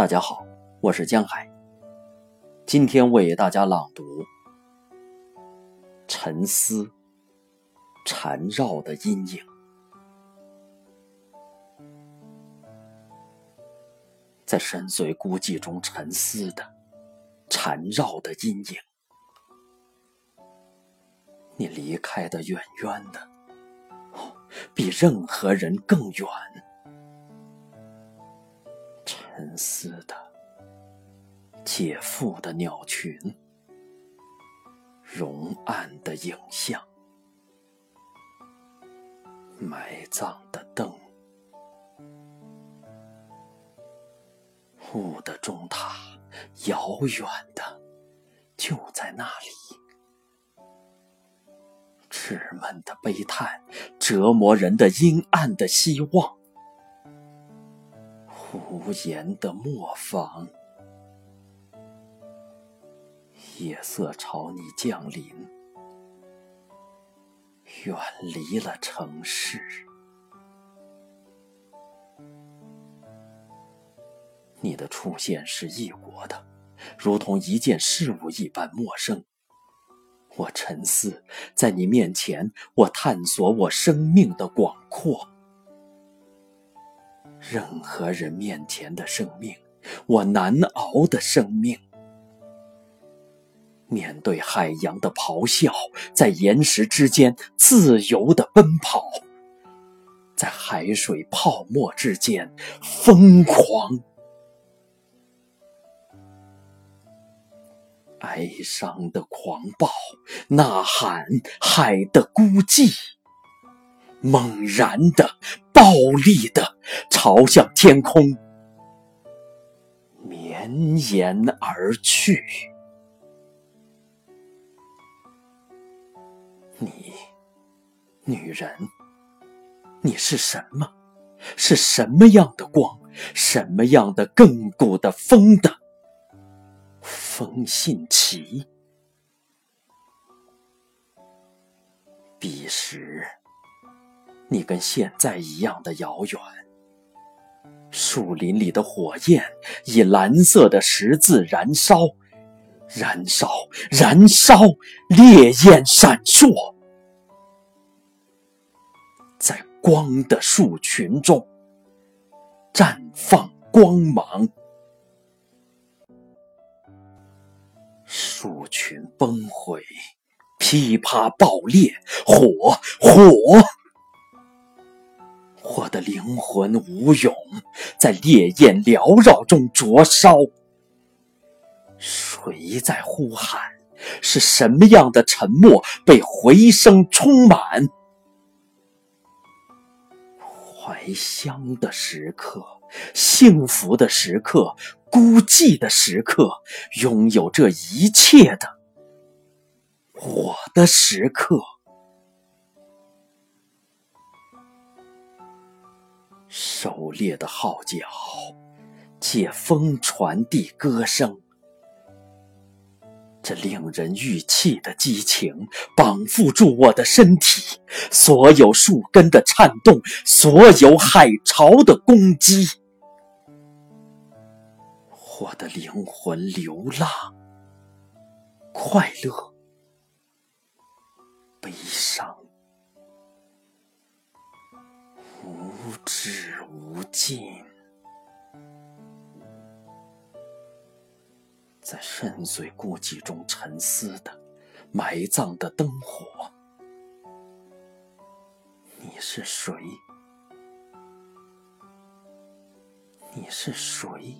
大家好，我是江海。今天为大家朗读《沉思》，缠绕的阴影，在深邃孤寂中沉思的缠绕的阴影。你离开的远远的，比任何人更远。沉思的解腹的鸟群溶暗的影像，埋葬的灯，雾的钟塔，遥远的就在那里。稚闷的悲叹，折磨人的阴暗的希望，无言的磨坊，夜色朝你降临，远离了城市，你的出现是异国的，如同一件事物一般陌生。我沉思，在你面前，我探索我生命的广阔。任何人面前的生命，我难熬的生命。面对海洋的咆哮，在岩石之间自由的奔跑，在海水泡沫之间疯狂。哀伤的狂暴，呐喊海的孤寂，猛然的、暴力的朝向天空绵延而去。你，女人，你是什么？是什么样的光？什么样的亘古的风的？风信旗，彼时你跟现在一样的遥远。树林里的火焰以蓝色的十字燃烧，燃烧，燃烧，烈焰闪烁，在光的树群中绽放光芒。树群崩毁，噼啪爆裂，火火！灵魂无勇，在烈焰缭绕中灼烧。谁在呼喊？是什么样的沉默被回声充满？怀乡的时刻，幸福的时刻。孤寂的时刻，拥有这一切的我的时刻，狩猎的号角借风传递歌声，这令人欲泣的激情绑缚住我的身体，所有树根的颤动，所有海潮的攻击。我的灵魂流浪，快乐，至无尽，在深邃孤寂中沉思的埋葬的灯火，你是谁？你是谁？